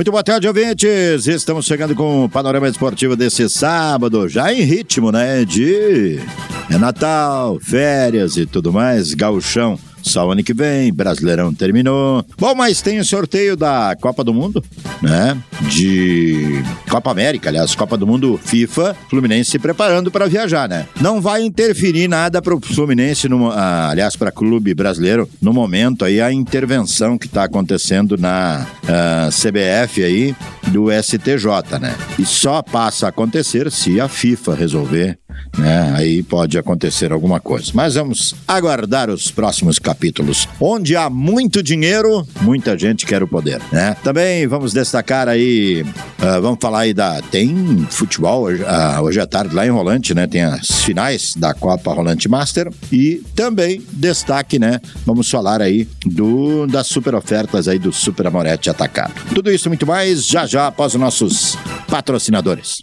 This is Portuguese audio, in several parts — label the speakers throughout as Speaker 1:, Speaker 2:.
Speaker 1: Muito boa tarde, ouvintes. Estamos chegando com o panorama esportivo desse sábado, já em ritmo, né? De é Natal, férias e tudo mais, gauchão só o ano que vem, Brasileirão terminou. Bom, mas tem o sorteio da Copa do Mundo, né? De Copa América, aliás, Copa do Mundo FIFA, Fluminense se preparando para viajar, né? Não vai interferir nada para o Fluminense, no, ah, aliás, para clube brasileiro, no momento aí, a intervenção que está acontecendo na ah, CBF aí do STJ, né? E só passa a acontecer se a FIFA resolver né? Aí pode acontecer alguma coisa. Mas vamos aguardar os próximos capítulos. Onde há muito dinheiro, muita gente quer o poder, né? Também vamos destacar aí, uh, vamos falar aí da tem futebol hoje, uh, hoje à tarde lá em Rolante, né? Tem as finais da Copa Rolante Master e também destaque, né? Vamos falar aí do das super ofertas aí do Super Amorete Atacado. Tudo isso muito mais já já após os nossos patrocinadores.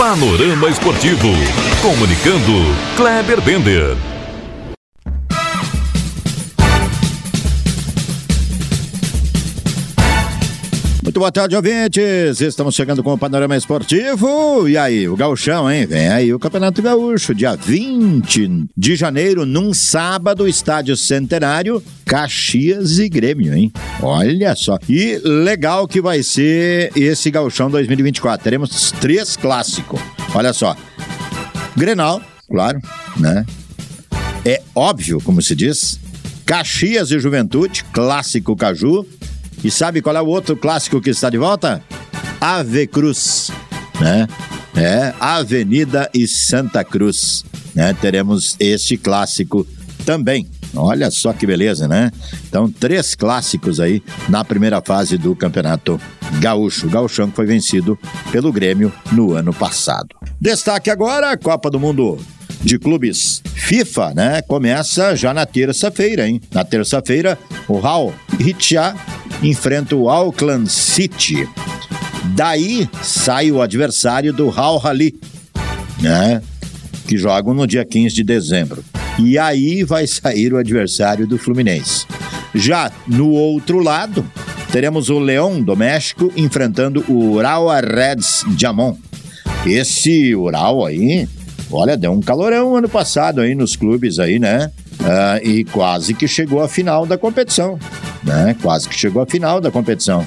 Speaker 2: Panorama Esportivo. Comunicando, Kleber Bender.
Speaker 1: Muito boa tarde, ouvintes. Estamos chegando com o Panorama Esportivo. E aí, o gauchão, hein? Vem aí o Campeonato Gaúcho, dia 20 de janeiro, num sábado, estádio Centenário, Caxias e Grêmio, hein? Olha só. E legal que vai ser esse gauchão 2024. Teremos três clássicos. Olha só. Grenal, claro, né? É óbvio, como se diz. Caxias e Juventude, clássico Caju. E sabe qual é o outro clássico que está de volta? Ave Cruz, né? É, Avenida e Santa Cruz, né? Teremos este clássico também. Olha só que beleza, né? Então, três clássicos aí na primeira fase do Campeonato Gaúcho. Gauchão que foi vencido pelo Grêmio no ano passado. Destaque agora, Copa do Mundo de clubes FIFA, né? Começa já na terça-feira, hein? Na terça-feira, o Hal Hitcha enfrenta o Auckland City. Daí sai o adversário do Hal Hali, né? Que jogam no dia 15 de dezembro. E aí vai sair o adversário do Fluminense. Já no outro lado, teremos o Leão do México enfrentando o Urawa Reds Jamon. Esse Ural aí, olha, deu um calorão ano passado aí nos clubes aí, né? Uh, e quase que chegou à final da competição, né? Quase que chegou à final da competição.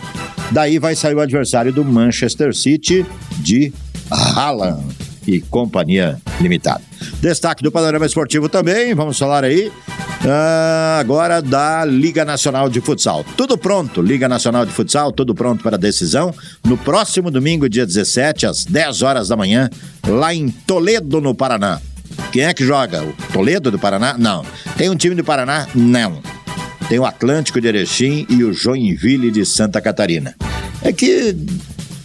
Speaker 1: Daí vai sair o adversário do Manchester City de Haaland e Companhia Limitada. Destaque do panorama esportivo também, vamos falar aí uh, agora da Liga Nacional de Futsal. Tudo pronto, Liga Nacional de Futsal, tudo pronto para decisão. No próximo domingo, dia 17, às 10 horas da manhã, lá em Toledo, no Paraná. Quem é que joga? O Toledo do Paraná? Não. Tem um time do Paraná? Não. Tem o Atlântico de Erechim e o Joinville de Santa Catarina. É que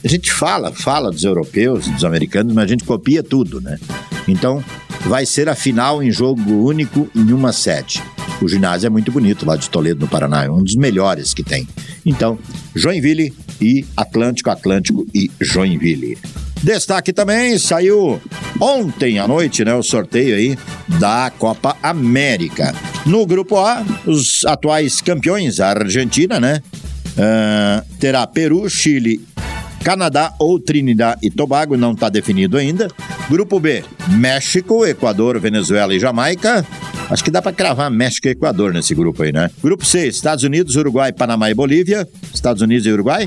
Speaker 1: a gente fala, fala dos europeus, dos americanos, mas a gente copia tudo, né? Então, vai ser a final em jogo único em uma sede. O ginásio é muito bonito lá de Toledo, no Paraná, é um dos melhores que tem. Então, Joinville e Atlântico, Atlântico e Joinville. Destaque também, saiu ontem à noite, né, o sorteio aí da Copa América. No grupo A, os atuais campeões, a Argentina, né, uh, terá Peru, Chile, Canadá ou Trinidad e Tobago, não está definido ainda. Grupo B, México, Equador, Venezuela e Jamaica. Acho que dá para cravar México e Equador nesse grupo aí, né? Grupo C, Estados Unidos, Uruguai, Panamá e Bolívia. Estados Unidos e Uruguai.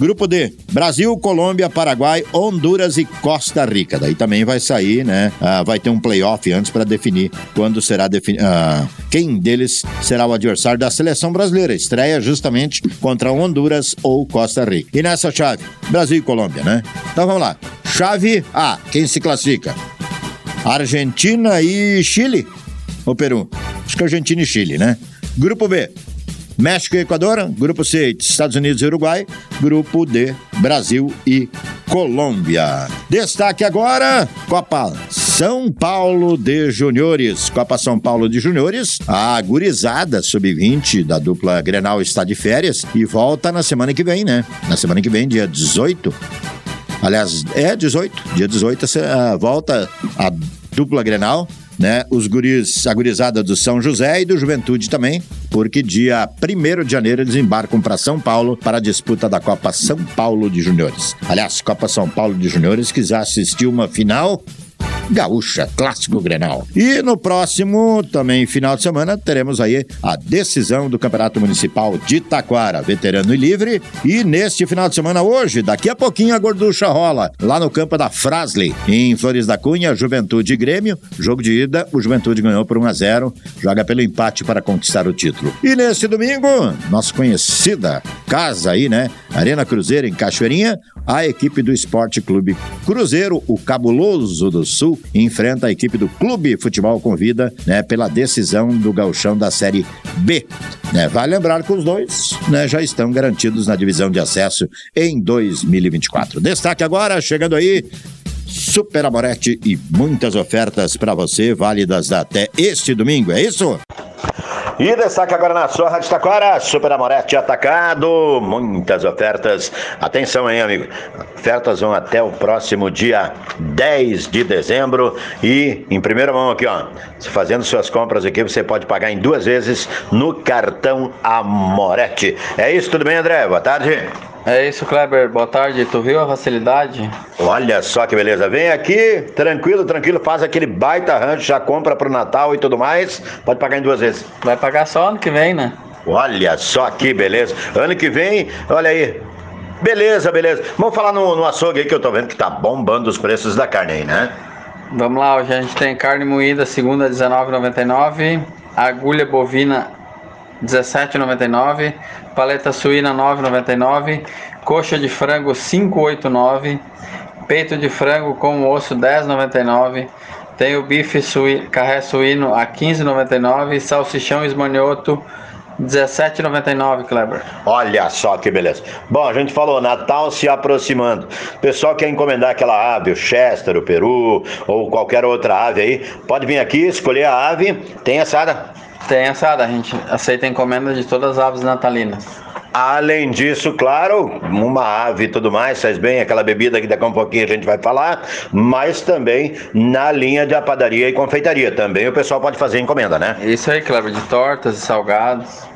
Speaker 1: Grupo D, Brasil, Colômbia, Paraguai, Honduras e Costa Rica. Daí também vai sair, né? Ah, vai ter um playoff antes para definir quando será definido. Ah, quem deles será o adversário da seleção brasileira. Estreia justamente contra Honduras ou Costa Rica. E nessa chave, Brasil e Colômbia, né? Então vamos lá. Chave A, quem se classifica? Argentina e Chile? Ou Peru? Acho que Argentina e Chile, né? Grupo B, México e Equador. Grupo C, Estados Unidos e Uruguai. Grupo D, Brasil e Colômbia. Destaque agora, Copa São Paulo de Juniores. Copa São Paulo de Juniores. A gurizada sub-20 da dupla Grenal está de férias e volta na semana que vem, né? Na semana que vem, dia 18. Aliás, é 18. Dia 18 volta a dupla Grenal né? Os guris, a gurizada do São José e do Juventude também, porque dia 1 de janeiro eles embarcam para São Paulo para a disputa da Copa São Paulo de Juniores. Aliás, Copa São Paulo de Juniores que já assistiu uma final Gaúcha, clássico Grenal. E no próximo, também final de semana, teremos aí a decisão do Campeonato Municipal de Taquara, veterano e livre. E neste final de semana, hoje, daqui a pouquinho, a gorducha rola, lá no campo da Frasley, em Flores da Cunha, Juventude e Grêmio. Jogo de ida, o Juventude ganhou por 1 a 0 joga pelo empate para conquistar o título. E neste domingo, nossa conhecida casa aí, né? Arena Cruzeiro em Cachoeirinha, a equipe do Esporte Clube Cruzeiro, o Cabuloso do Sul, enfrenta a equipe do Clube Futebol Convida, né, pela decisão do gauchão da Série B. Né, vale lembrar que os dois né, já estão garantidos na divisão de acesso em 2024. Destaque agora, chegando aí, Super Amorete e muitas ofertas para você, válidas até este domingo, é isso? E destaque agora na sua Rádio Taquara, Super Amorete atacado, muitas ofertas. Atenção aí, amigo. Ofertas vão até o próximo dia 10 de dezembro. E em primeira mão aqui, ó. Fazendo suas compras aqui, você pode pagar em duas vezes no cartão Amorete. É isso, tudo bem, André? Boa tarde.
Speaker 3: É isso, Kleber. Boa tarde. Tu viu a facilidade?
Speaker 1: Olha só que beleza. Vem aqui, tranquilo, tranquilo, faz aquele baita rancho, já compra pro Natal e tudo mais. Pode pagar em duas vezes.
Speaker 3: Vai pagar só ano que vem, né?
Speaker 1: Olha só que beleza. Ano que vem, olha aí. Beleza, beleza. Vamos falar no, no açougue aí que eu tô vendo que tá bombando os preços da carne aí, né?
Speaker 3: Vamos lá, hoje a gente tem carne moída, segunda R$19,99. Agulha bovina 17,99, paleta suína 9,99, coxa de frango 5,89, peito de frango com osso 10,99, tem o bife suí, carré suíno a 15,99, salsichão esmanioto 17,99, Kleber.
Speaker 1: Olha só que beleza. Bom, a gente falou, Natal se aproximando. O pessoal quer encomendar aquela ave, o Chester, o Peru ou qualquer outra ave aí, pode vir aqui, escolher a ave, tem assada
Speaker 3: tem assada, a gente aceita encomenda de todas as aves natalinas.
Speaker 1: Além disso, claro, uma ave e tudo mais, faz bem aquela bebida que daqui a um pouquinho a gente vai falar, mas também na linha de padaria e confeitaria. Também o pessoal pode fazer encomenda, né?
Speaker 3: Isso aí, Cleber, de tortas e salgados.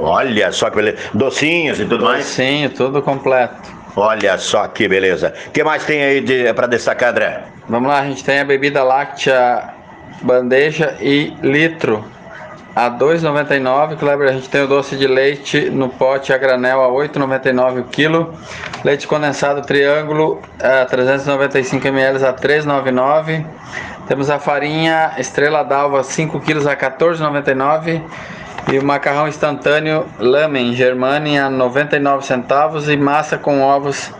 Speaker 1: Olha só que beleza. Docinhos e tudo mais?
Speaker 3: Sim, tudo completo.
Speaker 1: Olha só que beleza. O que mais tem aí de, para destacar, André?
Speaker 3: Vamos lá, a gente tem a bebida láctea bandeja e litro a 2,99. Kleber, a gente tem o doce de leite no pote a granel a 8,99 o quilo. Leite condensado triângulo a 395 ml a 3,99. Temos a farinha Estrela d'Alva 5 quilos a 14,99. E o macarrão instantâneo Lamen Germani a 99 centavos e massa com ovos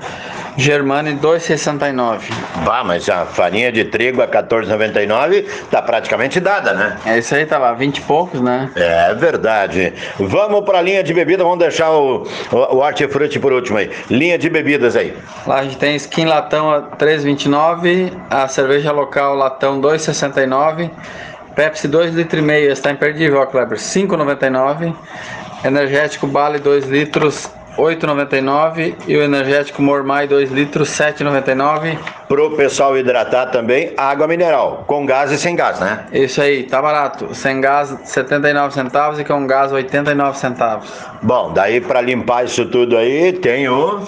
Speaker 3: Germani 2,69.
Speaker 1: Vá, mas a farinha de trigo a 14,99 tá praticamente dada, né?
Speaker 3: É isso aí, tá lá, 20 e poucos, né?
Speaker 1: É verdade. Vamos para a linha de bebida, vamos deixar o, o, o hortifruti por último aí. Linha de bebidas aí.
Speaker 3: Lá a gente tem skin latão a 3,29, a cerveja local latão 2,69. Pepsi 2,5 litros, está imperdível, ó, Kleber, 5,99. Energético Bale 2 litros, 8,99 e o energético Mormai 2 litros 7,99.
Speaker 1: Pro pessoal hidratar também, água mineral, com gás e sem gás, né?
Speaker 3: Isso aí, tá barato. Sem gás 79 centavos e com gás 89 centavos.
Speaker 1: Bom, daí para limpar isso tudo aí, tem o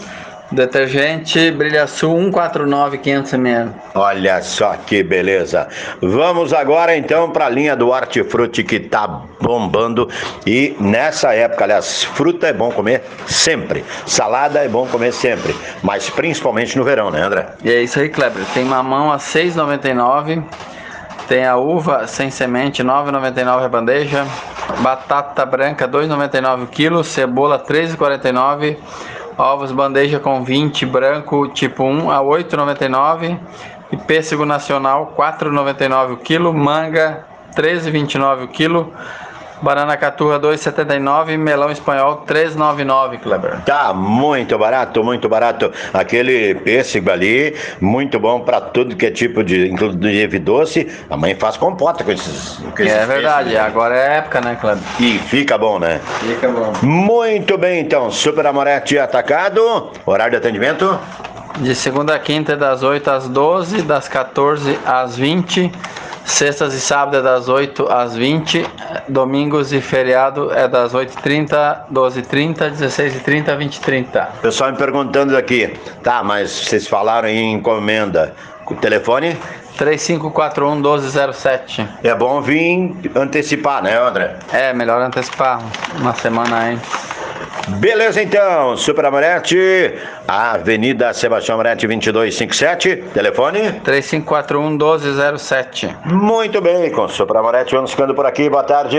Speaker 3: Detergente Brilha Sul 149 500 ml.
Speaker 1: Olha só que beleza. Vamos agora então para a linha do Hortifruti que tá bombando e nessa época, aliás, fruta é bom comer sempre. Salada é bom comer sempre, mas principalmente no verão, né, André?
Speaker 3: E é isso aí, Kleber. Tem mamão a 6,99. Tem a uva sem semente, 9,99 a bandeja. Batata branca, 2,99 o quilo. Cebola, 3,49 ovos bandeja com 20 branco tipo 1 a 8,99 e pêssego nacional 4,99 o quilo, manga 13,29 o quilo, Banana caturra 2,79, melão espanhol 3,99, Kleber.
Speaker 1: Tá muito barato, muito barato. Aquele pêssego ali, muito bom para tudo que é tipo de, inclusive doce. A mãe faz compota com esses. Com esses
Speaker 3: é verdade, pêssegos, agora é época, né, Kleber?
Speaker 1: E fica bom, né?
Speaker 3: Fica bom.
Speaker 1: Muito bem, então. Super Amorete atacado. Horário de atendimento?
Speaker 3: De segunda a quinta, das 8 às 12, das 14 às 20 Sextas e sábados é das 8 às 20. Domingos e feriado é das 8h30, 12h30, 16h30, 20h30.
Speaker 1: Pessoal me perguntando aqui, tá, mas vocês falaram em encomenda. O telefone?
Speaker 3: 3541 1207.
Speaker 1: É bom vir antecipar, né, André?
Speaker 3: É, melhor antecipar uma semana antes.
Speaker 1: Beleza então, Super Amorete, Avenida Sebastião Amorete 2257, telefone?
Speaker 3: 3541 1207.
Speaker 1: Muito bem, com Super Amorete, vamos ficando por aqui, boa tarde.